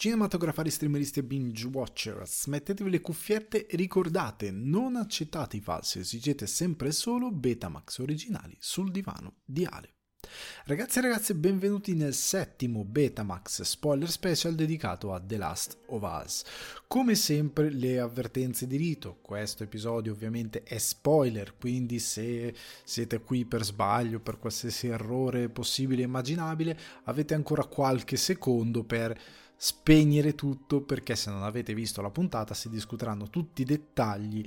Cinematografari, streameristi e binge watchers, mettetevi le cuffiette e ricordate, non accettate i falsi, esigete sempre e solo Betamax originali sul divano di Ale. Ragazzi e ragazze, benvenuti nel settimo Betamax spoiler special dedicato a The Last of Us. Come sempre le avvertenze di rito, questo episodio ovviamente è spoiler, quindi se siete qui per sbaglio, per qualsiasi errore possibile e immaginabile, avete ancora qualche secondo per spegnere tutto perché se non avete visto la puntata si discuteranno tutti i dettagli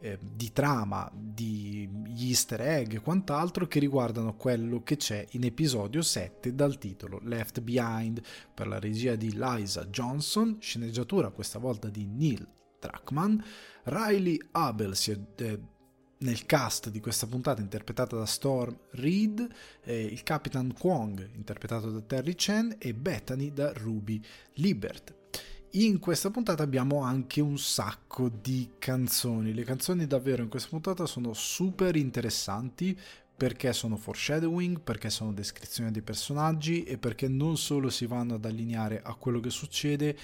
eh, di trama, di easter egg e quant'altro che riguardano quello che c'è in episodio 7 dal titolo Left Behind per la regia di Liza Johnson, sceneggiatura questa volta di Neil Druckmann, Riley Abel si è eh, nel cast di questa puntata interpretata da Storm Reed, eh, il Capitan Kwong interpretato da Terry Chen e Bethany da Ruby Libert. In questa puntata abbiamo anche un sacco di canzoni. Le canzoni davvero in questa puntata sono super interessanti perché sono foreshadowing, perché sono descrizioni dei personaggi e perché non solo si vanno ad allineare a quello che succede,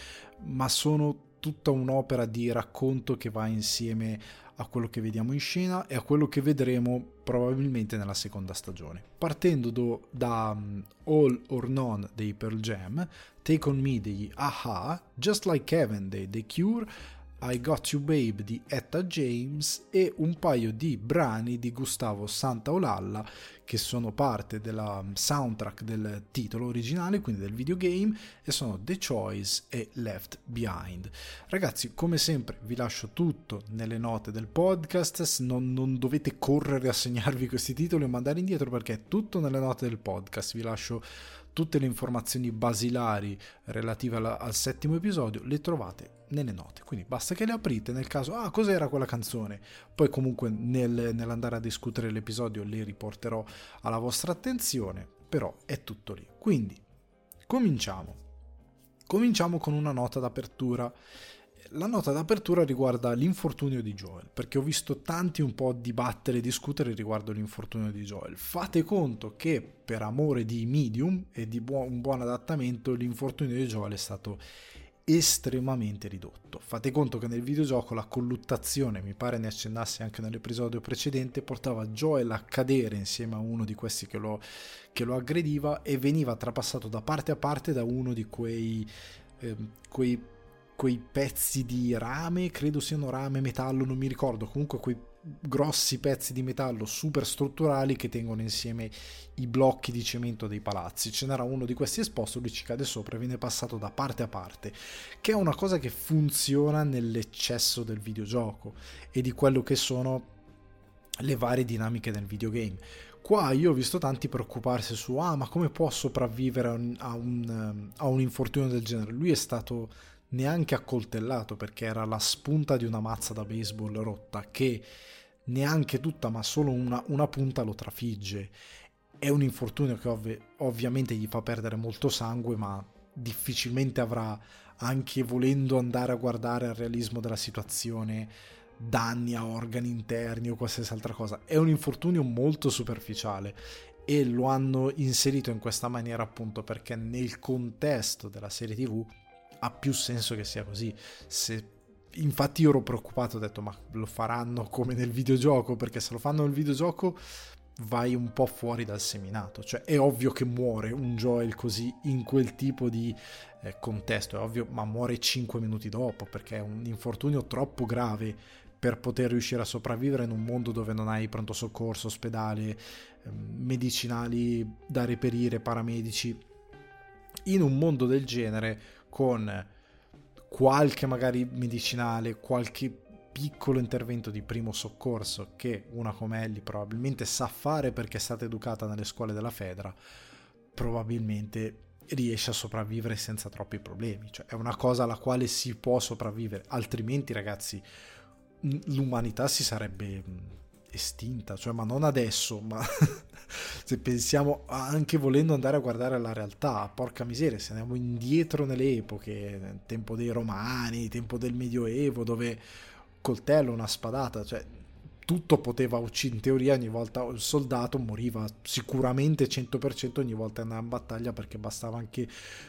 ma sono tutta un'opera di racconto che va insieme a quello che vediamo in scena e a quello che vedremo probabilmente nella seconda stagione. Partendo do, da um, All or None dei Pearl Jam, Take On Me degli Aha, Just Like Heaven dei The Cure, I Got You Babe di Etta James e un paio di brani di Gustavo Santaolalla che sono parte della soundtrack del titolo originale, quindi del videogame, e sono The Choice e Left Behind. Ragazzi, come sempre vi lascio tutto nelle note del podcast, non, non dovete correre a segnarvi questi titoli o mandare indietro perché è tutto nelle note del podcast, vi lascio tutte le informazioni basilari relative alla, al settimo episodio le trovate nelle note, quindi basta che le aprite nel caso, ah cos'era quella canzone, poi comunque nel, nell'andare a discutere l'episodio le riporterò alla vostra attenzione, però è tutto lì. Quindi, cominciamo. Cominciamo con una nota d'apertura la nota d'apertura riguarda l'infortunio di Joel, perché ho visto tanti un po' dibattere e discutere riguardo l'infortunio di Joel. Fate conto che per amore di medium e di buon, un buon adattamento l'infortunio di Joel è stato estremamente ridotto. Fate conto che nel videogioco la colluttazione, mi pare ne accennasse anche nell'episodio precedente, portava Joel a cadere insieme a uno di questi che lo, che lo aggrediva e veniva trapassato da parte a parte da uno di quei, eh, quei quei pezzi di rame, credo siano rame, metallo, non mi ricordo, comunque quei grossi pezzi di metallo super strutturali che tengono insieme i blocchi di cemento dei palazzi. Ce n'era uno di questi esposto, lui ci cade sopra e viene passato da parte a parte, che è una cosa che funziona nell'eccesso del videogioco e di quello che sono le varie dinamiche del videogame. Qua io ho visto tanti preoccuparsi su ah ma come può sopravvivere a un, a un, a un infortunio del genere. Lui è stato neanche accoltellato perché era la spunta di una mazza da baseball rotta che neanche tutta ma solo una, una punta lo trafigge. È un infortunio che ov- ovviamente gli fa perdere molto sangue ma difficilmente avrà, anche volendo andare a guardare al realismo della situazione, danni a organi interni o qualsiasi altra cosa. È un infortunio molto superficiale e lo hanno inserito in questa maniera appunto perché nel contesto della serie tv ha più senso che sia così. Se, infatti io ero preoccupato, ho detto ma lo faranno come nel videogioco, perché se lo fanno nel videogioco vai un po' fuori dal seminato, cioè è ovvio che muore un Joel così in quel tipo di eh, contesto, è ovvio, ma muore 5 minuti dopo perché è un infortunio troppo grave per poter riuscire a sopravvivere in un mondo dove non hai pronto soccorso, ospedale, eh, medicinali da reperire, paramedici. In un mondo del genere con qualche magari medicinale, qualche piccolo intervento di primo soccorso che una come Ellie probabilmente sa fare perché è stata educata nelle scuole della Fedra, probabilmente riesce a sopravvivere senza troppi problemi. Cioè è una cosa alla quale si può sopravvivere, altrimenti ragazzi l'umanità si sarebbe estinta, cioè ma non adesso, ma se pensiamo anche volendo andare a guardare la realtà, porca miseria, se andiamo indietro nelle epoche, tempo dei romani, tempo del medioevo, dove coltello, una spadata, cioè tutto poteva uccidere, in teoria ogni volta il soldato moriva sicuramente 100% ogni volta che andava in battaglia perché bastava anche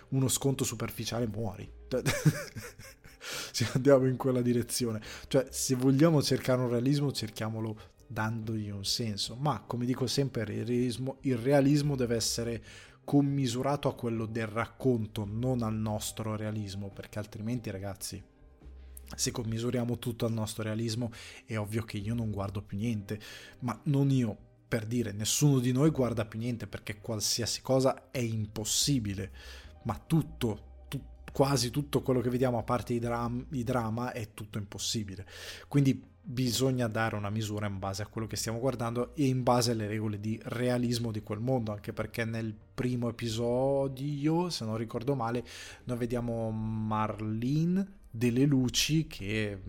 uno sconto superficiale muori. Se andiamo in quella direzione. Cioè, se vogliamo cercare un realismo, cerchiamolo dandogli un senso. Ma, come dico sempre, il realismo, il realismo deve essere commisurato a quello del racconto, non al nostro realismo, perché altrimenti, ragazzi, se commisuriamo tutto al nostro realismo è ovvio che io non guardo più niente, ma non io, per dire, nessuno di noi guarda più niente perché qualsiasi cosa è impossibile, ma tutto, tu, quasi tutto quello che vediamo a parte i, dram- i drama è tutto impossibile. Quindi bisogna dare una misura in base a quello che stiamo guardando e in base alle regole di realismo di quel mondo, anche perché nel primo episodio, se non ricordo male, noi vediamo Marlene delle luci che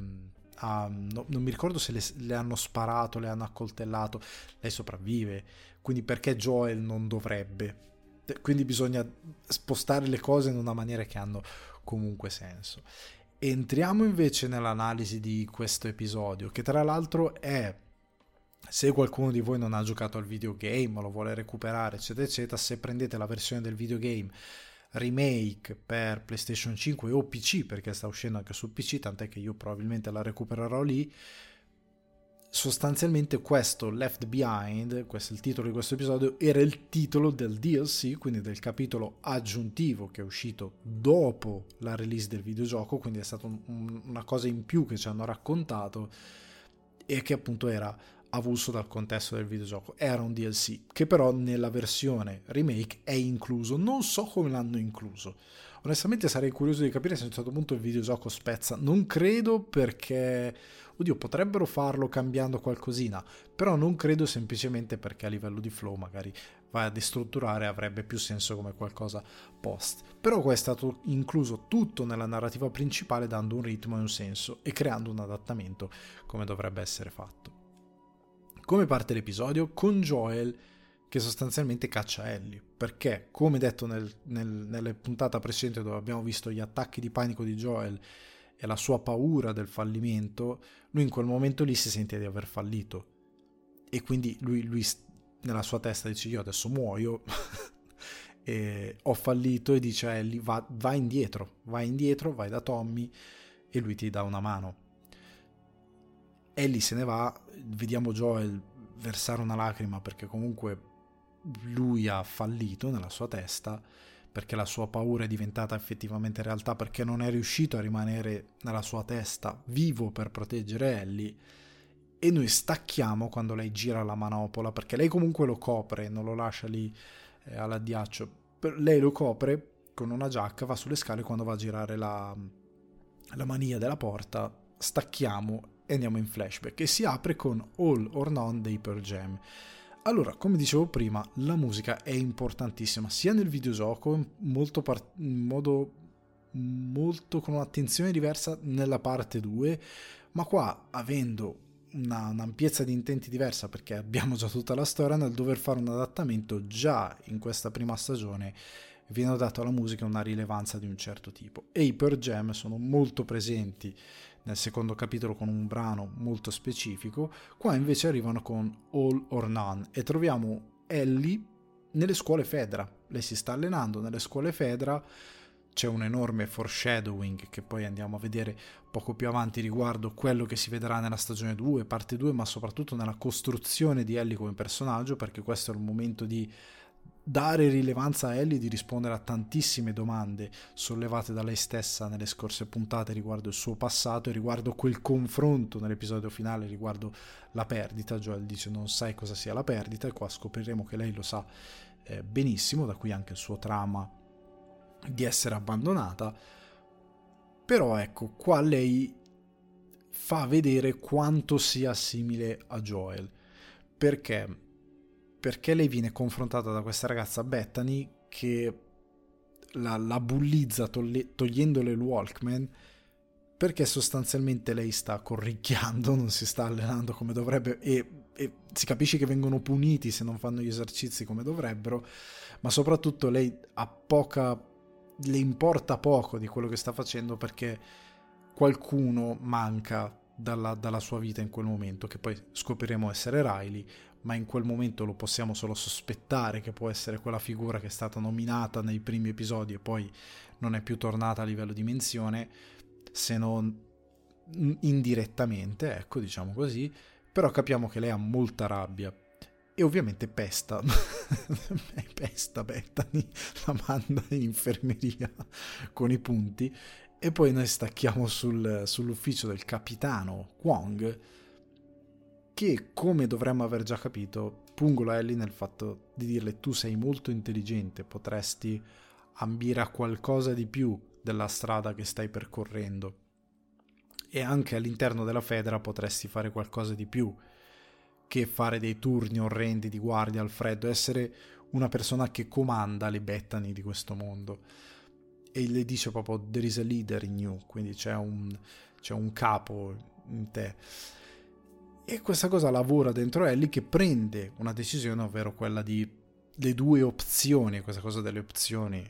ha, no, non mi ricordo se le, le, hanno sparato, le hanno accoltellato, lei sopravvive, quindi perché Joel non dovrebbe? Quindi bisogna spostare le cose in una maniera che hanno comunque senso. Entriamo invece nell'analisi di questo episodio, che tra l'altro è se qualcuno di voi non ha giocato al videogame o lo vuole recuperare, eccetera, eccetera, se prendete la versione del videogame remake per PlayStation 5 o PC perché sta uscendo anche su PC, tant'è che io probabilmente la recupererò lì. Sostanzialmente questo Left Behind, questo è il titolo di questo episodio, era il titolo del DLC, quindi del capitolo aggiuntivo che è uscito dopo la release del videogioco, quindi è stata un, una cosa in più che ci hanno raccontato e che appunto era avulso dal contesto del videogioco. Era un DLC che però nella versione remake è incluso. Non so come l'hanno incluso. Onestamente sarei curioso di capire se a un certo punto il videogioco spezza. Non credo perché... Oddio, potrebbero farlo cambiando qualcosina, però non credo semplicemente perché a livello di flow magari vai a destrutturare avrebbe più senso come qualcosa post. Però qua è stato incluso tutto nella narrativa principale dando un ritmo e un senso e creando un adattamento come dovrebbe essere fatto. Come parte l'episodio? Con Joel che sostanzialmente caccia Ellie, perché come detto nel, nel, nelle puntate precedenti dove abbiamo visto gli attacchi di panico di Joel e la sua paura del fallimento, lui in quel momento lì si sente di aver fallito. E quindi lui, lui nella sua testa dice io adesso muoio e ho fallito e dice a Ellie va, va indietro, vai indietro, vai da Tommy e lui ti dà una mano. Ellie se ne va, vediamo Joel versare una lacrima perché comunque lui ha fallito nella sua testa, perché la sua paura è diventata effettivamente realtà, perché non è riuscito a rimanere nella sua testa vivo per proteggere Ellie. E noi stacchiamo quando lei gira la manopola, perché lei comunque lo copre, non lo lascia lì eh, all'addiaccio. Lei lo copre con una giacca, va sulle scale quando va a girare la, la mania della porta, stacchiamo e andiamo in flashback e si apre con All or None dei Pearl Jam. Allora, come dicevo prima, la musica è importantissima sia nel videogioco, molto par- in modo molto con un'attenzione diversa nella parte 2, ma qua avendo una, un'ampiezza di intenti diversa perché abbiamo già tutta la storia, nel dover fare un adattamento già in questa prima stagione viene dato alla musica una rilevanza di un certo tipo. E i Pearl Jam sono molto presenti nel secondo capitolo con un brano molto specifico, qua invece arrivano con All or None e troviamo Ellie nelle scuole Fedra. Lei si sta allenando nelle scuole Fedra, c'è un enorme foreshadowing che poi andiamo a vedere poco più avanti riguardo quello che si vedrà nella stagione 2, parte 2, ma soprattutto nella costruzione di Ellie come personaggio, perché questo è il momento di dare rilevanza a Ellie di rispondere a tantissime domande sollevate da lei stessa nelle scorse puntate riguardo il suo passato e riguardo quel confronto nell'episodio finale riguardo la perdita. Joel dice non sai cosa sia la perdita e qua scopriremo che lei lo sa eh, benissimo, da qui anche il suo trama di essere abbandonata. Però ecco, qua lei fa vedere quanto sia simile a Joel. Perché? Perché lei viene confrontata da questa ragazza Bethany che la, la bullizza togli- togliendole il Walkman perché sostanzialmente lei sta corricchiando, non si sta allenando come dovrebbe e, e, si capisce che vengono puniti se non fanno gli esercizi come dovrebbero, ma soprattutto lei ha poca, le importa poco di quello che sta facendo perché qualcuno manca dalla, dalla, sua vita in quel momento, che poi scopriremo essere Riley, ma in quel momento lo possiamo solo sospettare che può essere quella figura che è stata nominata nei primi episodi e poi non è più tornata a livello di menzione, se non indirettamente, ecco, diciamo così, però capiamo che lei ha molta rabbia e ovviamente pesta, pesta Bethany, la manda in infermeria con i punti. E poi noi stacchiamo sul, sull'ufficio del capitano Kwong che come dovremmo aver già capito pungola Ellie nel fatto di dirle tu sei molto intelligente, potresti ambire a qualcosa di più della strada che stai percorrendo e anche all'interno della Federa potresti fare qualcosa di più che fare dei turni orrendi di guardia al freddo, essere una persona che comanda le Bettani di questo mondo. E le dice proprio there is a leader in you, quindi c'è un, c'è un capo in te. E questa cosa lavora dentro Ellie che prende una decisione, ovvero quella di le due opzioni, questa cosa delle opzioni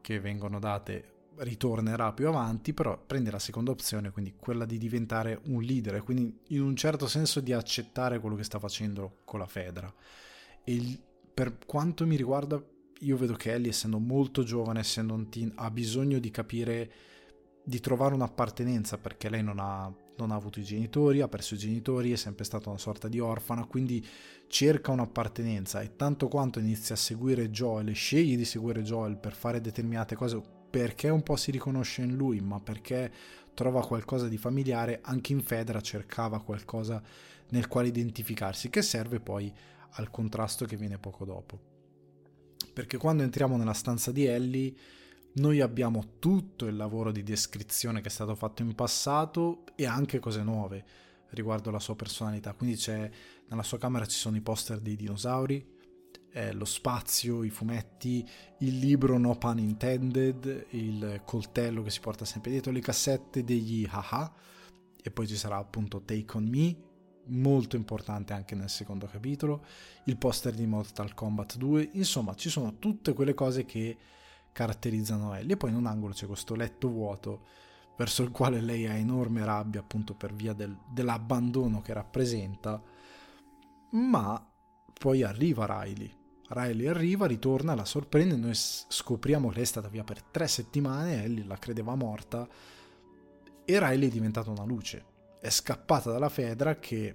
che vengono date ritornerà più avanti, però prende la seconda opzione, quindi quella di diventare un leader quindi in un certo senso di accettare quello che sta facendo con la Fedra. E per quanto mi riguarda, io vedo che Ellie, essendo molto giovane, essendo un teen, ha bisogno di capire, di trovare un'appartenenza, perché lei non ha, non ha avuto i genitori, ha perso i genitori, è sempre stata una sorta di orfana, quindi cerca un'appartenenza e tanto quanto inizia a seguire Joel e sceglie di seguire Joel per fare determinate cose perché un po' si riconosce in lui, ma perché trova qualcosa di familiare, anche in Fedra cercava qualcosa nel quale identificarsi, che serve poi al contrasto che viene poco dopo. Perché quando entriamo nella stanza di Ellie, noi abbiamo tutto il lavoro di descrizione che è stato fatto in passato e anche cose nuove riguardo la sua personalità. Quindi c'è nella sua camera ci sono i poster dei dinosauri, eh, lo spazio, i fumetti, il libro No Pun Intended, il coltello che si porta sempre dietro, le cassette degli haha e poi ci sarà appunto Take On Me, molto importante anche nel secondo capitolo, il poster di Mortal Kombat 2, insomma ci sono tutte quelle cose che caratterizzano Ellie e poi in un angolo c'è questo letto vuoto verso il quale lei ha enorme rabbia appunto per via del, dell'abbandono che rappresenta, ma poi arriva Riley. Riley arriva, ritorna, la sorprende, noi scopriamo che lei è stata via per tre settimane, Ellie la credeva morta e Riley è diventata una luce. È scappata dalla Fedra che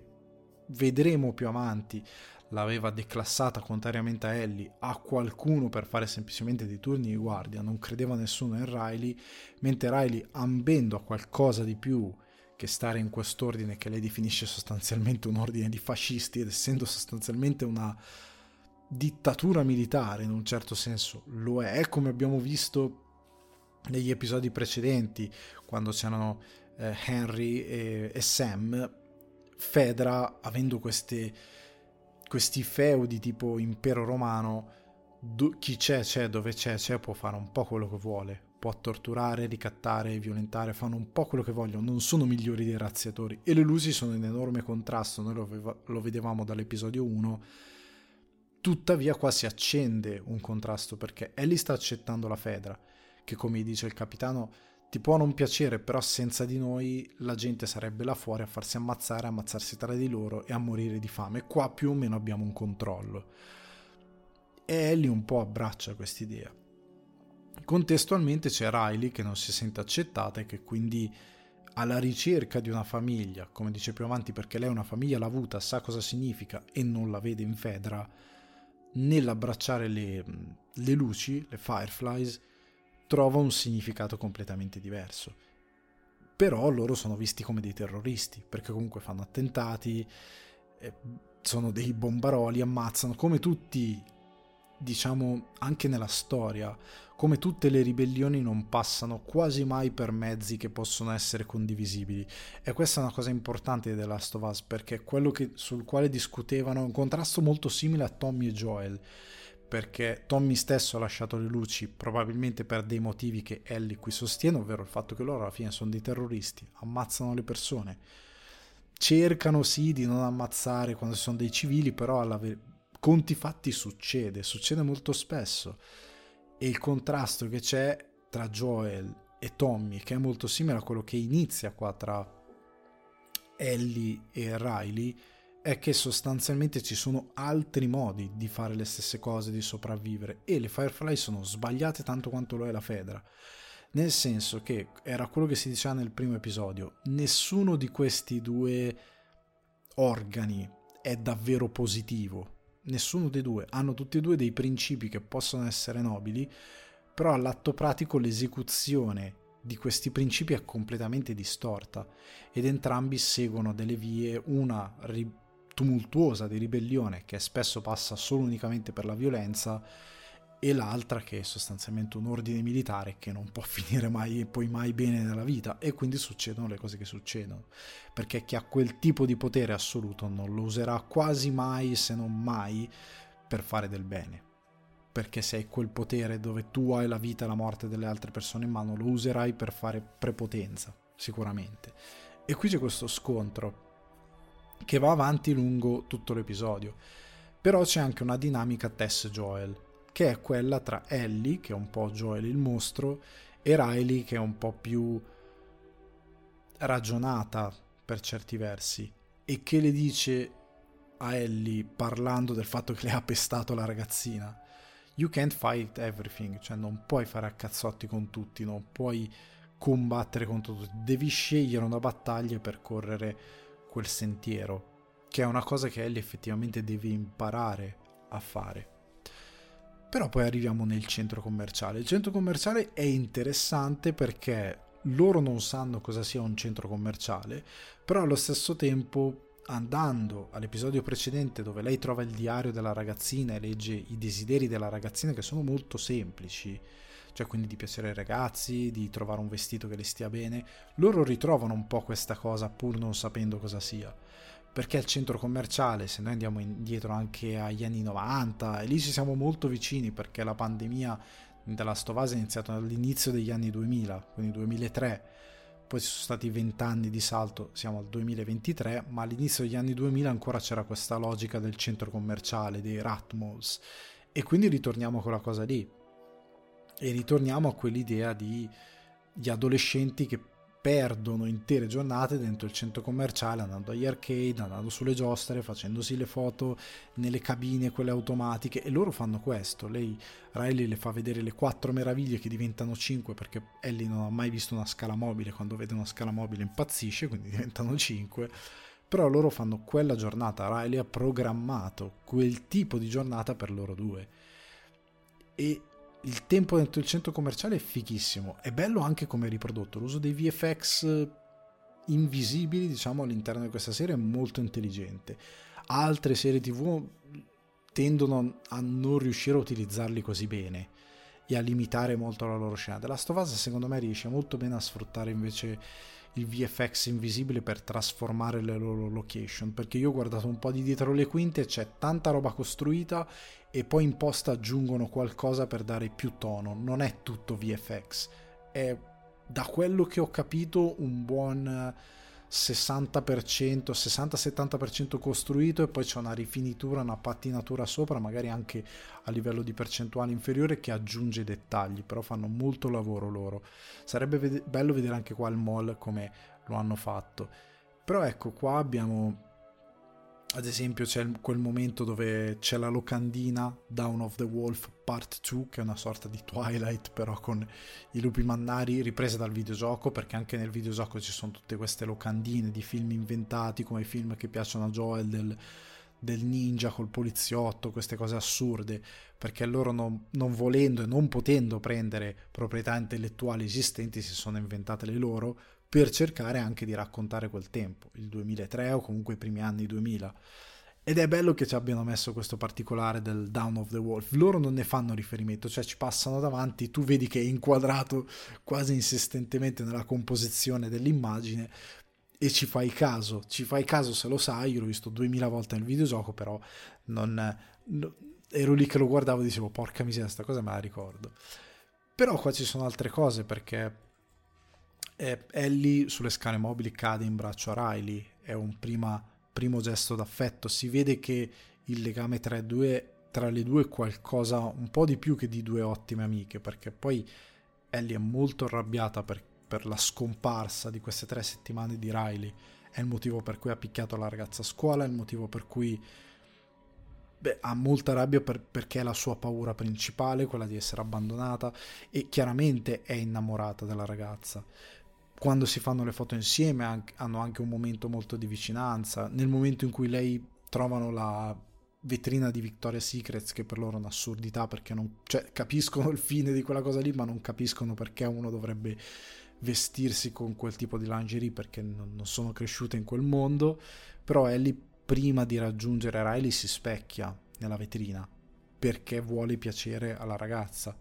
vedremo più avanti l'aveva declassata contrariamente a Ellie a qualcuno per fare semplicemente dei turni di guardia, non credeva nessuno in Riley, mentre Riley ambendo a qualcosa di più che stare in quest'ordine che lei definisce sostanzialmente un ordine di fascisti ed essendo sostanzialmente una dittatura militare in un certo senso lo è, come abbiamo visto negli episodi precedenti, quando c'erano eh, Henry e, e, Sam, Fedra, avendo queste, questi feudi tipo impero romano, do, chi c'è c'è, dove c'è c'è, può fare un po' quello che vuole, può torturare, ricattare, violentare, fanno un po' quello che vogliono, non sono migliori dei razziatori. E le lusi sono in enorme contrasto, noi lo, lo vedevamo dall'episodio 1 Tuttavia qua si accende un contrasto perché Ellie sta accettando la Fedra, che come dice il capitano ti può non piacere, però senza di noi la gente sarebbe là fuori a farsi ammazzare, a ammazzarsi tra di loro e a morire di fame. Qua più o meno abbiamo un controllo. E Ellie un po' abbraccia quest'idea. Contestualmente c'è Riley che non si sente accettata e che quindi alla ricerca di una famiglia, come dice più avanti, perché lei è una famiglia l'ha avuta, sa cosa significa e non la vede in Fedra, nell'abbracciare le, le luci, le fireflies, trova un significato completamente diverso. Però loro sono visti come dei terroristi, perché comunque fanno attentati, eh, sono dei bombaroli, ammazzano, come tutti, diciamo, anche nella storia, come tutte le ribellioni non passano quasi mai per mezzi che possono essere condivisibili. E questa è una cosa importante di The Last of Us, perché quello che, sul quale discutevano è un contrasto molto simile a Tommy e Joel, perché Tommy stesso ha lasciato le luci probabilmente per dei motivi che Ellie qui sostiene, ovvero il fatto che loro alla fine sono dei terroristi, ammazzano le persone. Cercano sì di non ammazzare quando sono dei civili, però alla ve- conti fatti succede, succede molto spesso e il contrasto che c'è tra Joel e Tommy, che è molto simile a quello che inizia qua tra Ellie e Riley è che sostanzialmente ci sono altri modi di fare le stesse cose, di sopravvivere e le Firefly sono sbagliate tanto quanto lo è la Fedra. Nel senso che era quello che si diceva nel primo episodio, nessuno di questi due organi è davvero positivo. Nessuno dei due hanno tutti e due dei principi che possono essere nobili, però all'atto pratico l'esecuzione di questi principi è completamente distorta ed entrambi seguono delle vie, una ri- tumultuosa di ribellione che spesso passa solo unicamente per la violenza e l'altra che è sostanzialmente un ordine militare che non può finire mai e poi mai bene nella vita. E quindi succedono le cose che succedono perché chi ha quel tipo di potere assoluto non lo userà quasi mai se non mai per fare del bene. Perché se hai quel potere dove tu hai la vita e la morte delle altre persone in mano lo userai per fare prepotenza sicuramente. E qui c'è questo scontro che va avanti lungo tutto l'episodio. Però c'è anche una dinamica Tess Joel, che è quella tra Ellie, che è un po' Joel il mostro, e Riley, che è un po' più ragionata per certi versi, e che le dice a Ellie, parlando del fatto che le ha pestato la ragazzina, You can't fight everything, cioè non puoi fare a cazzotti con tutti, non puoi combattere contro tutti, devi scegliere una battaglia per correre quel sentiero, che è una cosa che Ellie effettivamente deve imparare a fare. Però poi arriviamo nel centro commerciale. Il centro commerciale è interessante perché loro non sanno cosa sia un centro commerciale, però allo stesso tempo andando all'episodio precedente dove lei trova il diario della ragazzina e legge i desideri della ragazzina che sono molto semplici, cioè quindi di piacere ai ragazzi, di trovare un vestito che le stia bene, loro ritrovano un po' questa cosa pur non sapendo cosa sia. Perché il centro commerciale, se noi andiamo indietro anche agli anni 90, e lì ci siamo molto vicini perché la pandemia della Stovase è iniziata all'inizio degli anni 2000, quindi 2003, poi ci sono stati 20 anni di salto, siamo al 2023, ma all'inizio degli anni 2000 ancora c'era questa logica del centro commerciale, dei rat malls, e quindi ritorniamo a quella cosa lì e ritorniamo a quell'idea di gli adolescenti che perdono intere giornate dentro il centro commerciale andando agli arcade, andando sulle giostre, facendosi le foto nelle cabine, quelle automatiche e loro fanno questo. Lei, Riley le fa vedere le quattro meraviglie che diventano cinque perché Ellie non ha mai visto una scala mobile, quando vede una scala mobile impazzisce, quindi diventano cinque. Però loro fanno quella giornata, Riley ha programmato quel tipo di giornata per loro due. E il tempo dentro il centro commerciale è fighissimo. È bello anche come riprodotto. L'uso dei VFX invisibili, diciamo, all'interno di questa serie è molto intelligente. Altre serie TV tendono a non riuscire a utilizzarli così bene e a limitare molto la loro scena. The Last of Us secondo me riesce molto bene a sfruttare invece il VFX invisibile per trasformare le loro location perché io ho guardato un po' di dietro le quinte c'è tanta roba costruita e poi in posta aggiungono qualcosa per dare più tono. Non è tutto VFX è da quello che ho capito un buon 60%, 60-70% costruito e poi c'è una rifinitura, una pattinatura sopra, magari anche a livello di percentuale inferiore che aggiunge dettagli, però fanno molto lavoro loro. Sarebbe ved- bello vedere anche qua il mall come lo hanno fatto. Però ecco, qua abbiamo ad esempio c'è quel momento dove c'è la locandina Down of the Wolf Part 2 che è una sorta di Twilight però con i lupi mannari riprese dal videogioco perché anche nel videogioco ci sono tutte queste locandine di film inventati come i film che piacciono a Joel del, del ninja col poliziotto, queste cose assurde, perché loro non, non, volendo e non potendo prendere proprietà intellettuali esistenti si sono inventate le loro per cercare anche di raccontare quel tempo, il 2003 o comunque i primi anni 2000. Ed è bello che ci abbiano messo questo particolare del Down of the Wolf. Loro non ne fanno riferimento, cioè ci passano davanti, tu vedi che è inquadrato quasi insistentemente nella composizione dell'immagine e ci fai caso, ci fai caso se lo sai, io l'ho visto 2000 volte nel videogioco, però non, no, ero lì che lo guardavo e dicevo porca miseria, sta cosa me la ricordo. Però qua ci sono altre cose perché e Ellie sulle scale mobili cade in braccio a Riley, è un prima, primo gesto d'affetto, si vede che il legame tra, due, tra le due è qualcosa un po' di più che di due ottime amiche, perché poi Ellie è molto arrabbiata per, per la scomparsa di queste tre settimane di Riley, è il motivo per cui ha picchiato la ragazza a scuola, è il motivo per cui beh, ha molta rabbia per, perché è la sua paura principale, quella di essere abbandonata e chiaramente è innamorata della ragazza. Quando si fanno le foto insieme hanno anche un momento molto di vicinanza. Nel momento in cui lei trovano la vetrina di Victoria's Secrets che per loro è un'assurdità perché non, cioè, capiscono il fine di quella cosa lì ma non capiscono perché uno dovrebbe vestirsi con quel tipo di lingerie perché non, non sono cresciute in quel mondo però Ellie prima di raggiungere Riley si specchia nella vetrina perché vuole piacere alla ragazza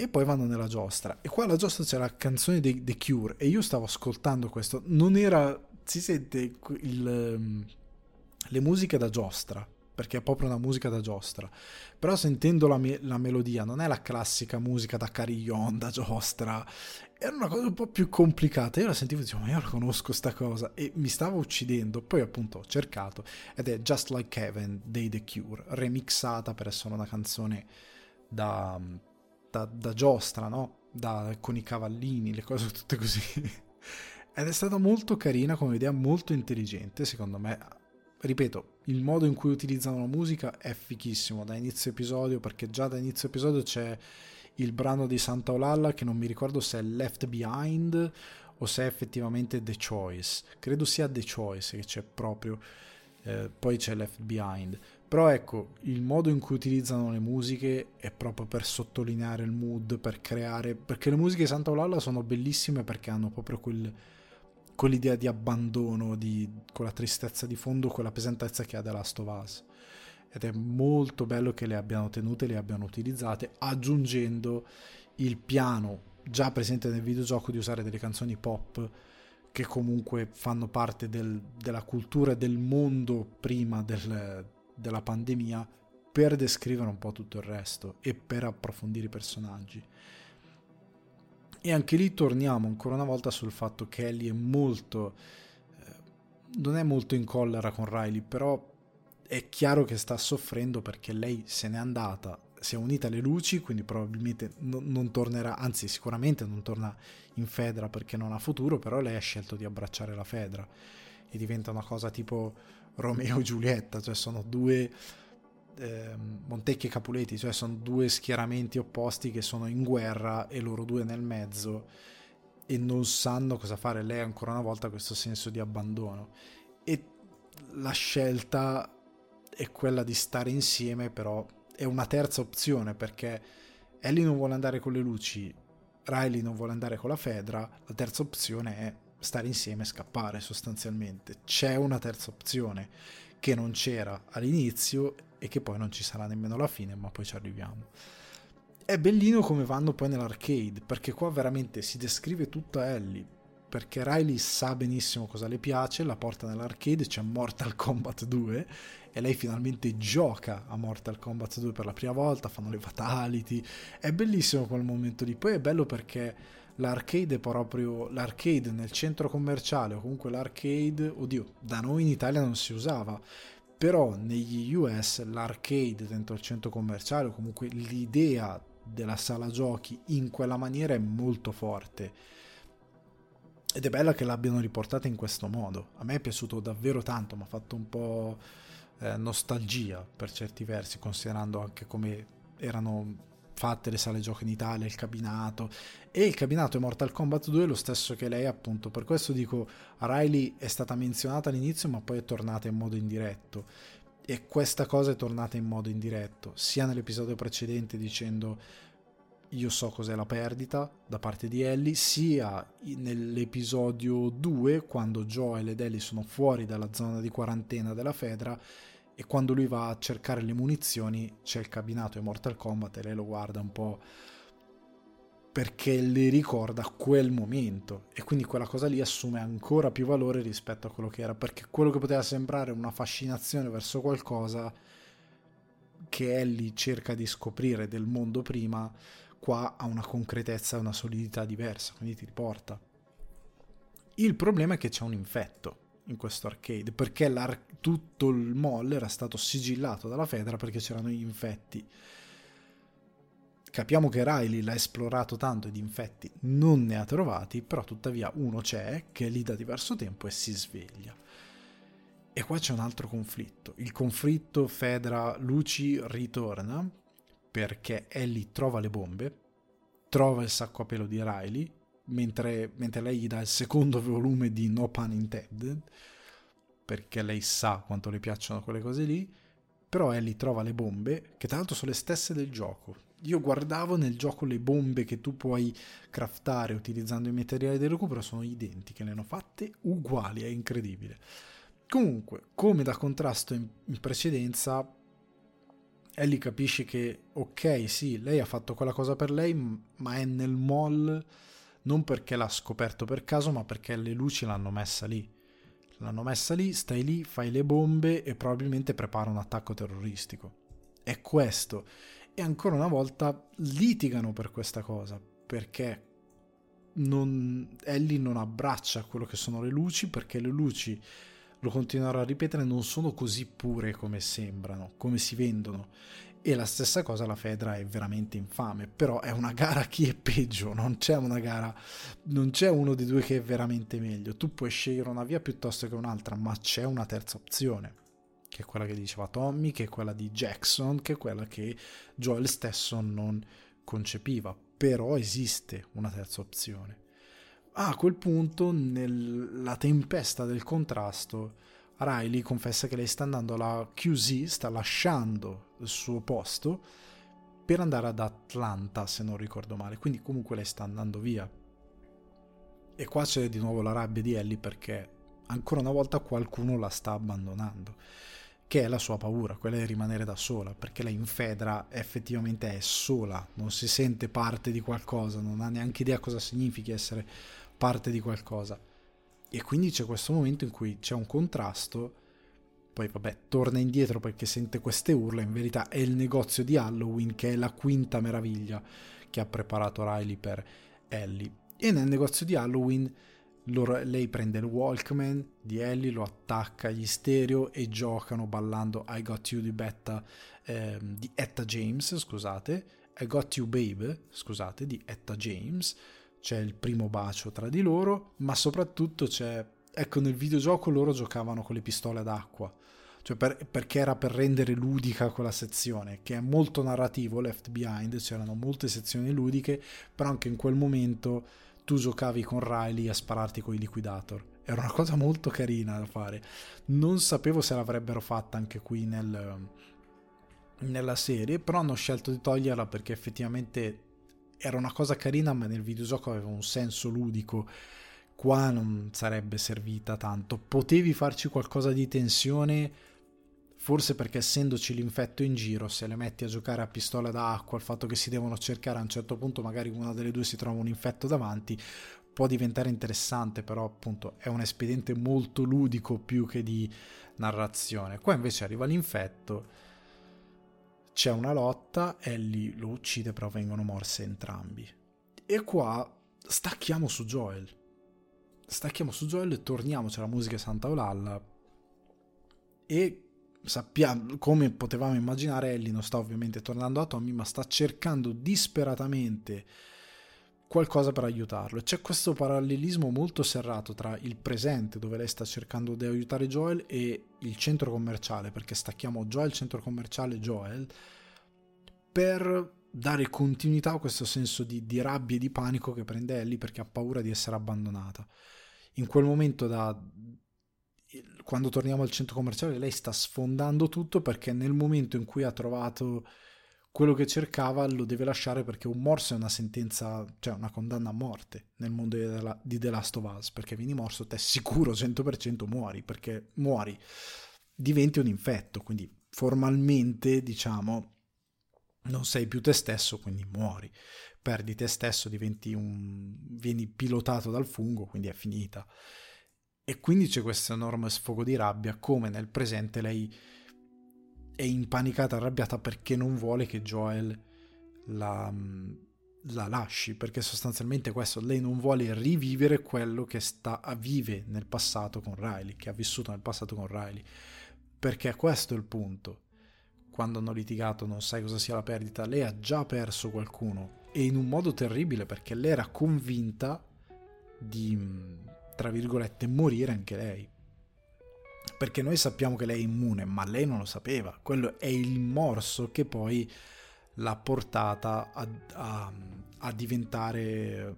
e poi vanno nella giostra e qua alla giostra c'è la canzone dei The Cure e io stavo ascoltando questo non era si sente il, le musiche da giostra perché è proprio una musica da giostra. Però sentendo la, me- la melodia non è la classica musica da carillon, da giostra, era una cosa un po' più complicata. Io la sentivo e dicevo, ma io la conosco sta cosa e mi stava uccidendo. Poi appunto ho cercato ed è Just Like Heaven dei The Cure, remixata per essere una canzone da, da, da giostra, no? Da, con i cavallini, le cose tutte così. Ed è stata molto carina come idea, molto intelligente, secondo me ripeto, il modo in cui utilizzano la musica è fichissimo da inizio episodio, perché già da inizio episodio c'è il brano di Santa Olalla che non mi ricordo se è Left Behind o se è effettivamente The Choice. Credo sia The Choice che c'è proprio, eh, poi c'è Left Behind. Però ecco, il modo in cui utilizzano le musiche è proprio per sottolineare il mood, per creare... perché le musiche di Santa Olalla sono bellissime perché hanno proprio quel quell'idea di abbandono, di quella tristezza di fondo, quella pesantezza che ha The Last of Us. Ed è molto bello che le abbiano tenute, le abbiano utilizzate, aggiungendo il piano già presente nel videogioco di usare delle canzoni pop che comunque fanno parte del, della cultura e del mondo prima del, della pandemia per descrivere un po' tutto il resto e per approfondire i personaggi. E anche lì torniamo ancora una volta sul fatto che Ellie è molto... Eh, non è molto in collera con Riley, però è chiaro che sta soffrendo perché lei se n'è andata, si è unita alle luci, quindi probabilmente non, non tornerà, anzi sicuramente non torna in Fedra perché non ha futuro, però lei ha scelto di abbracciare la Fedra e diventa una cosa tipo Romeo e Giulietta, cioè sono due eh, Montecchi e Capuleti, cioè sono due schieramenti opposti che sono in guerra e loro due nel mezzo e non sanno cosa fare. Lei ancora una volta ha questo senso di abbandono e la scelta è quella di stare insieme, però è una terza opzione perché Ellie non vuole andare con le luci, Riley non vuole andare con la Fedra, la terza opzione è stare insieme e scappare sostanzialmente. C'è una terza opzione che non c'era all'inizio e che poi non ci sarà nemmeno alla fine, ma poi ci arriviamo. È bellino come vanno poi nell'arcade, perché qua veramente si descrive tutta Ellie, perché Riley sa benissimo cosa le piace, la porta nell'arcade, c'è Mortal Kombat 2 e lei finalmente gioca a Mortal Kombat 2 per la prima volta, fanno le fatality, è bellissimo quel momento lì, poi è bello perché l'arcade è proprio l'arcade nel centro commerciale o comunque l'arcade, oddio, da noi in Italia non si usava, però negli US l'arcade dentro il centro commerciale o comunque l'idea della sala giochi in quella maniera è molto forte. Ed è bella che l'abbiano riportata in questo modo. A me è piaciuto davvero tanto mi ha fatto un po' eh, nostalgia per certi versi considerando anche come erano fatte le sale giochi in Italia, il cabinato. E il cabinato è Mortal Kombat 2 è lo stesso che lei appunto, per questo dico Riley è stata menzionata all'inizio ma poi è tornata in modo indiretto. E questa cosa è tornata in modo indiretto sia nell'episodio precedente dicendo io so cos'è la perdita da parte di Ellie, sia nell'episodio 2 quando Joel ed Ellie sono fuori dalla zona di quarantena della Fedra e quando lui va a cercare le munizioni c'è il cabinato e Mortal Kombat e lei lo guarda un po' perché le ricorda quel momento. E quindi quella cosa lì assume ancora più valore rispetto a quello che era perché quello che poteva sembrare una fascinazione verso qualcosa che Ellie cerca di scoprire del mondo prima qua ha una concretezza e una solidità diversa quindi ti riporta. Il problema è che c'è un infetto in questo arcade perché tutto il mall era stato sigillato dalla Fedra perché c'erano gli infetti Capiamo che Riley l'ha esplorato tanto ed infetti non ne ha trovati, però tuttavia uno c'è che è lì da diverso tempo e si sveglia. E qua c'è un altro conflitto. Il conflitto Fedra-Luci ritorna perché Ellie trova le bombe, trova il sacco a pelo di Riley, mentre, mentre lei gli dà il secondo volume di No Pun Intended, perché lei sa quanto le piacciono quelle cose lì, però Ellie trova le bombe, che tra l'altro sono le stesse del gioco. Io guardavo nel gioco le bombe che tu puoi craftare utilizzando i materiali del recupero, sono identiche, le hanno fatte uguali, è incredibile. Comunque, come da contrasto in, in precedenza, Ellie capisce che, ok, sì, lei ha fatto quella cosa per lei, ma è nel mall non perché l'ha scoperto per caso, ma perché le luci l'hanno messa lì. L'hanno messa lì, stai lì, fai le bombe e probabilmente prepara un attacco terroristico. È questo. E ancora una volta litigano per questa cosa, perché non, Ellie non abbraccia quello che sono le luci, perché le luci, lo continuerò a ripetere, non sono così pure come sembrano, come si vendono. E la stessa cosa la Fedra è veramente infame, però è una gara chi è peggio, non c'è una gara, non c'è uno dei due che è veramente meglio. Tu puoi scegliere una via piuttosto che un'altra, ma c'è una terza opzione, che è quella che diceva Tommy, che è quella di Jackson, che è quella che Joel stesso non concepiva, però esiste una terza opzione. a quel punto, nella tempesta del contrasto, Riley confessa che lei sta andando alla QZ, sta lasciando il suo posto per andare ad Atlanta, se non ricordo male. Quindi comunque lei sta andando via. E qua c'è di nuovo la rabbia di Ellie perché ancora una volta qualcuno la sta abbandonando, che è la sua paura, quella di rimanere da sola, perché lei in Fedra effettivamente è sola, non si sente parte di qualcosa, non ha neanche idea cosa significhi essere parte di qualcosa. E quindi c'è questo momento in cui c'è un contrasto, poi vabbè, torna indietro perché sente queste urla, in verità è il negozio di Halloween che è la quinta meraviglia che ha preparato Riley per Ellie. E nel negozio di Halloween loro, lei prende il Walkman di Ellie, lo attacca agli stereo e giocano ballando I Got You di Betta, eh, di Etta James, scusate, I Got You Babe, scusate, di Etta James c'è il primo bacio tra di loro, ma soprattutto c'è, ecco nel videogioco loro giocavano con le pistole d'acqua, cioè per, perché era per rendere ludica quella sezione, che è molto narrativo, Left Behind, c'erano molte sezioni ludiche, però anche in quel momento tu giocavi con Riley a spararti con i liquidator. Era una cosa molto carina da fare. Non sapevo se l'avrebbero fatta anche qui nel, nella serie, però hanno scelto di toglierla perché effettivamente era una cosa carina, ma nel videogioco aveva un senso ludico. Qua non sarebbe servita tanto. Potevi farci qualcosa di tensione, forse perché essendoci l'infetto in giro, se le metti a giocare a pistola d'acqua, il fatto che si devono cercare a un certo punto, magari una delle due si trova un infetto davanti, può diventare interessante, però appunto è un espediente molto ludico più che di narrazione. Qua invece arriva l'infetto c'è una lotta, Ellie lo uccide, però vengono morse entrambi. E qua stacchiamo su Joel. Stacchiamo su Joel e torniamo, c'è la musica Santa Olalla. E sappiamo, come potevamo immaginare, Ellie non sta ovviamente tornando a Tommy, ma sta cercando disperatamente qualcosa per aiutarlo. C'è questo parallelismo molto serrato tra il presente, dove lei sta cercando di aiutare Joel, e il centro commerciale, perché stacchiamo il centro commerciale Joel, per dare continuità a questo senso di, di rabbia e di panico che prende Ellie perché ha paura di essere abbandonata. In quel momento da, quando torniamo al centro commerciale lei sta sfondando tutto perché nel momento in cui ha trovato quello che cercava lo deve lasciare perché un morso è una sentenza, cioè una condanna a morte nel mondo di The Last of Us, perché vieni morso te sicuro 100% muori, perché muori, diventi un infetto, quindi formalmente diciamo non sei più te stesso, quindi muori, perdi te stesso, un... vieni pilotato dal fungo, quindi è finita. E quindi c'è questo enorme sfogo di rabbia, come nel presente lei è impanicata, arrabbiata perché non vuole che Joel la, la lasci, perché sostanzialmente questo, lei non vuole rivivere quello che sta, vive nel passato con Riley, che ha vissuto nel passato con Riley, perché questo è il punto. quando hanno litigato non sai cosa sia la perdita, lei ha già perso qualcuno e in un modo terribile perché lei era convinta di, tra virgolette, morire anche lei. Perché noi sappiamo che lei è immune, ma lei non lo sapeva. Quello è il morso che poi l'ha portata a, a, a diventare,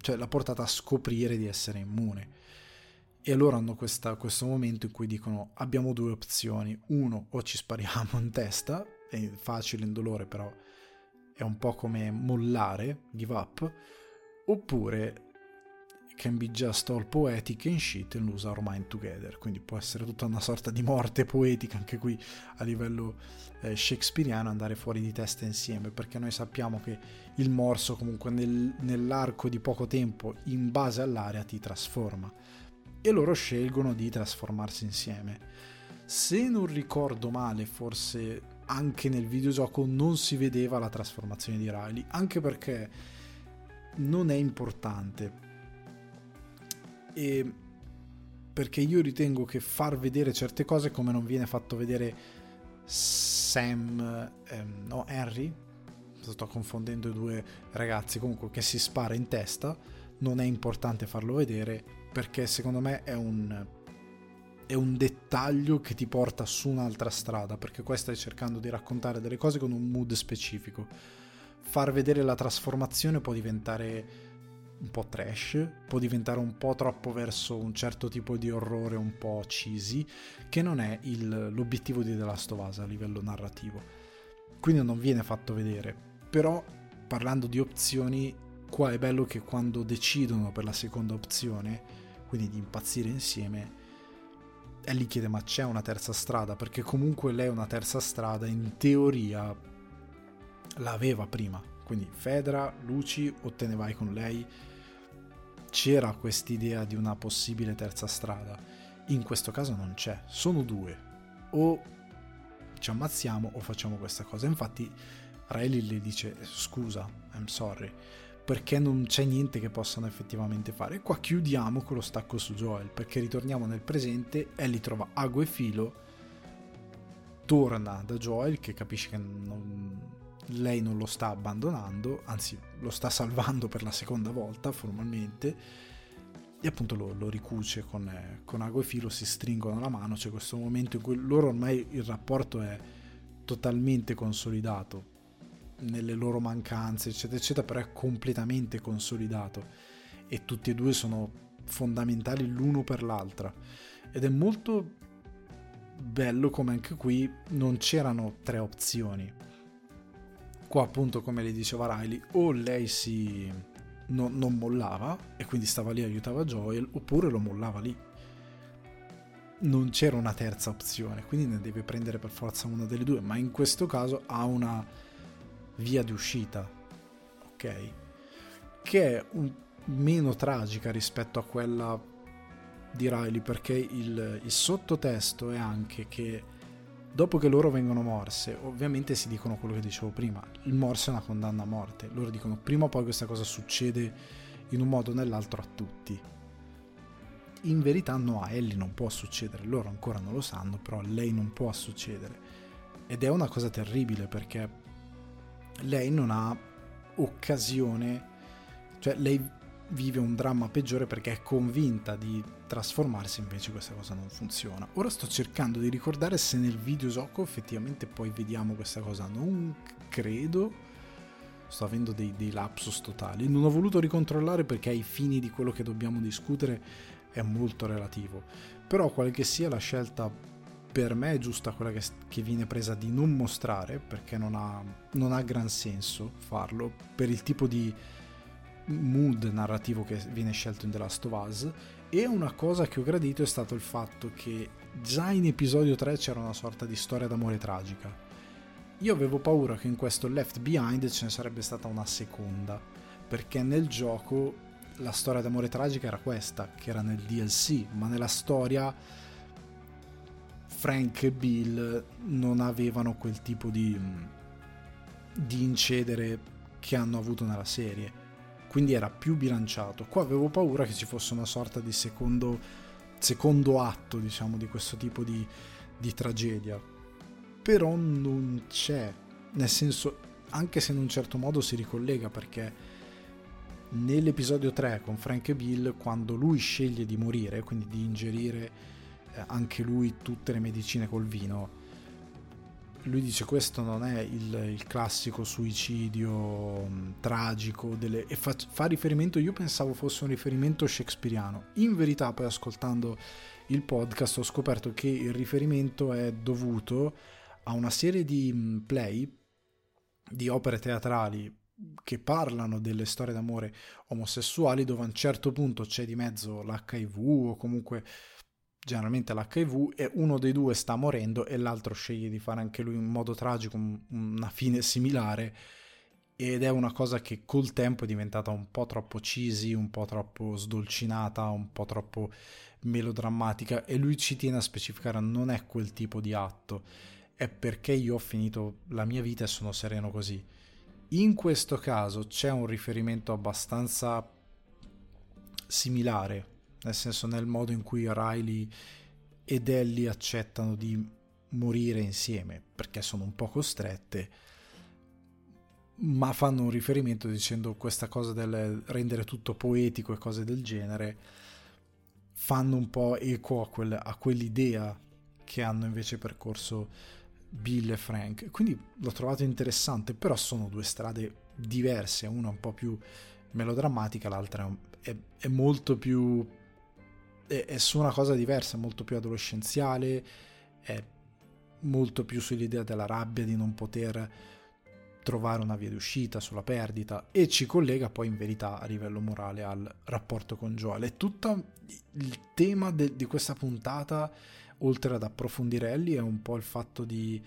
cioè l'ha portata a scoprire di essere immune. E allora hanno questa, questo momento in cui dicono abbiamo due opzioni, uno o ci spariamo in testa, è facile, indolore però è un po' come mollare, give up, oppure can be just all poetic and shit and lose our mind together. Quindi può essere tutta una sorta di morte poetica anche qui a livello eh, shakespeariano andare fuori di testa insieme, perché noi sappiamo che il morso comunque nel, nell'arco di poco tempo in base all'area ti trasforma e loro scelgono di trasformarsi insieme. Se non ricordo male, forse anche nel videogioco non si vedeva la trasformazione di Riley, anche perché non è importante. E perché io ritengo che far vedere certe cose come non viene fatto vedere Sam, ehm, no, Henry, sto confondendo i due ragazzi, comunque che si spara in testa, non è importante farlo vedere perché secondo me è un è un dettaglio che ti porta su un'altra strada, perché qua stai cercando di raccontare delle cose con un mood specifico. Far vedere la trasformazione può diventare un po' trash, può diventare un po' troppo verso un certo tipo di orrore un po' cheesy, che non è il, l'obiettivo di The Last of Us a livello narrativo. Quindi non viene fatto vedere. Però parlando di opzioni, qua è bello che quando decidono per la seconda opzione, quindi di impazzire insieme, e lì chiede ma c'è una terza strada perché comunque lei una terza strada in teoria l'aveva prima quindi Fedra, Luci o te ne vai con lei c'era quest'idea di una possibile terza strada. In questo caso non c'è sono due. O ci ammazziamo o facciamo questa cosa. Infatti Riley le dice scusa I'm sorry perché non c'è niente che possano effettivamente fare. E qua chiudiamo con lo stacco su Joel, perché ritorniamo nel presente, Ellie trova ago e filo, torna da Joel che capisce che non, lei non lo sta abbandonando, anzi lo sta salvando per la seconda volta formalmente, e appunto lo, lo ricuce con, eh, con ago e filo, si stringono la mano, c'è questo momento in cui loro ormai il rapporto è totalmente consolidato nelle loro mancanze, eccetera, eccetera, però è completamente consolidato e tutti e due sono fondamentali l'uno per l'altra. Ed è molto bello come anche qui non c'erano tre opzioni. Qua appunto come le diceva Riley, o lei si no, non mollava e quindi stava lì e aiutava Joel, oppure lo mollava lì. Non c'era una terza opzione, quindi ne deve prendere per forza una delle due, ma in questo caso ha una via di uscita, ok? Che è un, meno tragica rispetto a quella di Riley perché il, il sottotesto è anche che dopo che loro vengono morse, ovviamente si dicono quello che dicevo prima, il morso è una condanna a morte, loro dicono prima o poi questa cosa succede in un modo o nell'altro a tutti. In verità no, a Ellie non può succedere, loro ancora non lo sanno, però a lei non può succedere. Ed è una cosa terribile perché lei non ha occasione, cioè lei vive un dramma peggiore perché è convinta di trasformarsi, invece questa cosa non funziona. Ora sto cercando di ricordare se nel videogioco effettivamente poi vediamo questa cosa, non credo. Sto avendo dei, dei lapsus totali. Non ho voluto ricontrollare perché ai fini di quello che dobbiamo discutere è molto relativo. Però qual che sia la scelta per me è giusta quella che, che viene presa di non mostrare perché non ha, non ha gran senso farlo per il tipo di mood narrativo che viene scelto in The Last of Us e una cosa che ho gradito è stato il fatto che già in episodio 3 c'era una sorta di storia d'amore tragica. Io avevo paura che in questo Left Behind ce ne sarebbe stata una seconda, perché nel gioco la storia d'amore tragica era questa, che era nel DLC, ma nella storia Frank e Bill non avevano quel tipo di, di incedere che hanno avuto nella serie. Quindi era più bilanciato. Qua avevo paura che ci fosse una sorta di secondo, secondo atto, diciamo, di questo tipo di, di tragedia. però non c'è, nel senso, anche se in un certo modo si ricollega perché nell'episodio 3 con Frank e Bill, quando lui sceglie di morire, quindi di ingerire eh, anche lui tutte le medicine col vino, lui dice questo non è il, il classico suicidio mh, mm, tragico delle, e fa, fa, riferimento, io pensavo fosse un riferimento shakespeariano, in verità poi ascoltando il podcast ho scoperto che il riferimento è dovuto a una serie di mh, mm, play, di opere teatrali che parlano delle storie d'amore omosessuali dove a un certo punto c'è di mezzo l'HIV o comunque generalmente l'HIV e uno dei due sta morendo e l'altro sceglie di fare anche lui in modo tragico una fine similare ed è una cosa che col tempo è diventata un po' troppo cheesy, un po' troppo sdolcinata, un po' troppo melodrammatica e lui ci tiene a specificare non è quel tipo di atto, è perché io ho finito la mia vita e sono sereno così. In questo caso c'è un riferimento abbastanza similare nel senso nel modo in cui Riley ed Ellie accettano di morire insieme, perché sono un po' costrette, ma fanno un riferimento dicendo questa cosa del rendere tutto poetico e cose del genere, fanno un po' eco a, quel, a quell'idea che hanno invece percorso Bill e Frank. Quindi l'ho trovato interessante, però sono due strade diverse, una un po' più melodrammatica, l'altra è, è molto più è, è su una cosa diversa, molto più adolescenziale, è molto più sull'idea della rabbia di non poter trovare una via di uscita sulla perdita e ci collega poi in verità a livello morale al rapporto con Joel. E tutto il tema de, di questa puntata, oltre ad approfondire Ellie, è un po' il fatto di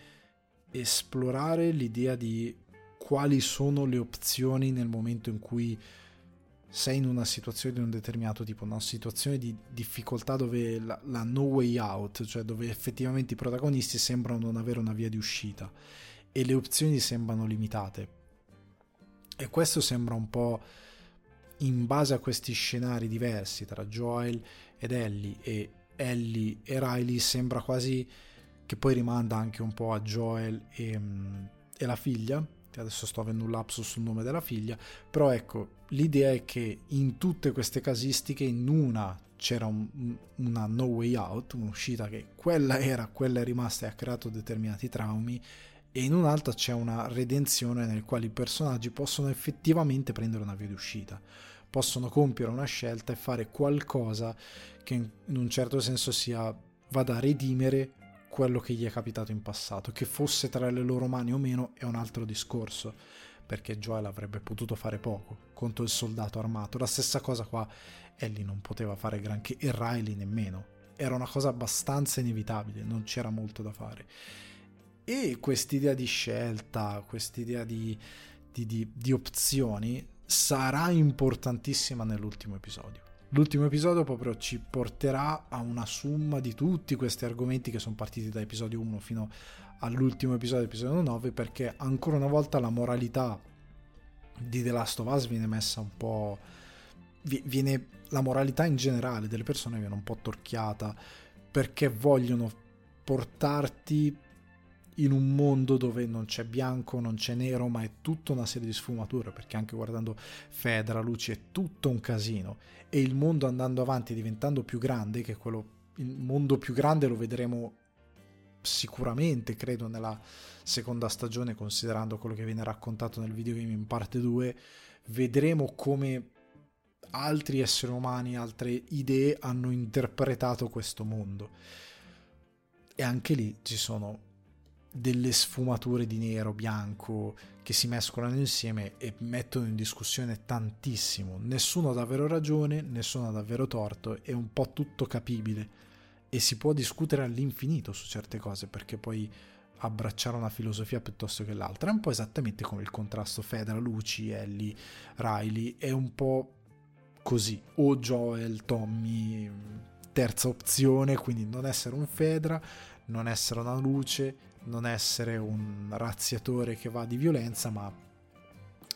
esplorare l'idea di quali sono le opzioni nel momento in cui sei in una situazione di un determinato tipo, una situazione di difficoltà dove la, la, no way out, cioè dove effettivamente i protagonisti sembrano non avere una via di uscita e le opzioni sembrano limitate. E questo sembra un po' in base a questi scenari diversi tra Joel ed Ellie e Ellie e Riley sembra quasi che poi rimanda anche un po' a Joel e, e la figlia adesso sto avendo un lapsus sul nome della figlia, però ecco, l'idea è che in tutte queste casistiche, in una c'era un, una no way out, un'uscita che quella era, quella è rimasta e ha creato determinati traumi, e in un'altra c'è una redenzione nel quale i personaggi possono effettivamente prendere una via di uscita, possono compiere una scelta e fare qualcosa che in un certo senso sia vada a redimere quello che gli è capitato in passato. Che fosse tra le loro mani o meno è un altro discorso, perché Joel avrebbe potuto fare poco contro il soldato armato. La stessa cosa qua, Ellie non poteva fare granché e Riley nemmeno. Era una cosa abbastanza inevitabile, non c'era molto da fare. E quest'idea di scelta, quest'idea di, di, di, di opzioni sarà importantissima nell'ultimo episodio L'ultimo episodio proprio ci porterà a una summa di tutti questi argomenti che sono partiti da episodio 1 fino all'ultimo episodio, episodio 9, perché ancora una volta la moralità di The Last of Us viene messa un po'... Viene, la moralità in generale delle persone viene un po' torchiata perché vogliono portarti in un mondo dove non c'è bianco, non c'è nero, ma è tutta una serie di sfumature, perché anche guardando Fedra, Luci è tutto un casino e il mondo andando avanti diventando più grande, che quello il mondo più grande lo vedremo sicuramente, credo, nella seconda stagione, considerando quello che viene raccontato nel videogame in parte 2, vedremo come altri esseri umani, altre idee hanno interpretato questo mondo. E anche lì ci sono delle sfumature di nero, bianco che si mescolano insieme e mettono in discussione tantissimo. Nessuno ha davvero ragione, nessuno ha davvero torto, è un po' tutto capibile e si può discutere all'infinito su certe cose perché poi abbracciare una filosofia piuttosto che l'altra. È un po' esattamente come il contrasto Fedra, Luci, Ellie, Riley, è un po' così. O Joel, Tommy, terza opzione, quindi non essere un Fedra, non essere una luce, non essere un razziatore che va di violenza, ma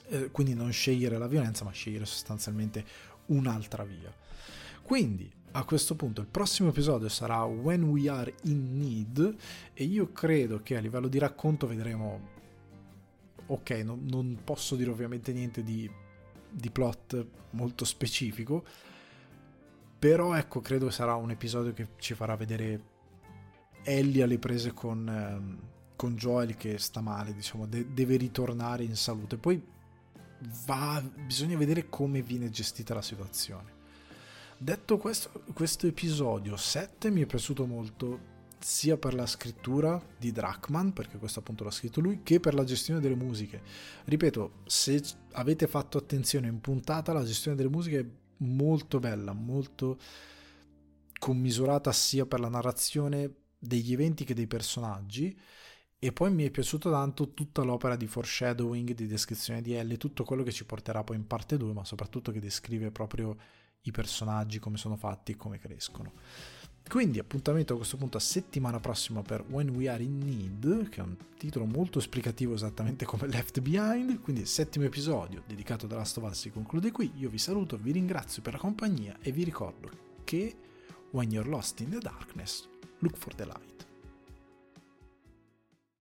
eh, quindi non scegliere la violenza, ma scegliere sostanzialmente un'altra via. Quindi a questo punto il prossimo episodio sarà When We Are in Need e io credo che a livello di racconto vedremo ok non, non posso dire ovviamente niente di, di, plot molto specifico però ecco credo sarà un episodio che ci farà vedere Ellie alle prese con, ehm, con Joel che sta male diciamo de- deve ritornare in salute poi va, bisogna vedere come viene gestita la situazione Detto questo, questo episodio 7 mi è piaciuto molto sia per la scrittura di Drachman, perché questo appunto l'ha scritto lui, che per la gestione delle musiche. Ripeto, se avete fatto attenzione in puntata, la gestione delle musiche è molto bella, molto commisurata sia per la narrazione degli eventi che dei personaggi. E poi mi è piaciuto tanto tutta l'opera di foreshadowing, di descrizione di L, tutto quello che ci porterà poi in parte 2, ma soprattutto che descrive proprio i personaggi, come sono fatti e come crescono. Quindi appuntamento a questo punto a settimana prossima per When We Are in Need, che è un titolo molto esplicativo esattamente come Left Behind, quindi il settimo episodio dedicato a Last si conclude qui, io vi saluto, vi ringrazio per la compagnia e vi ricordo che When You're Lost in the Darkness, look for the light.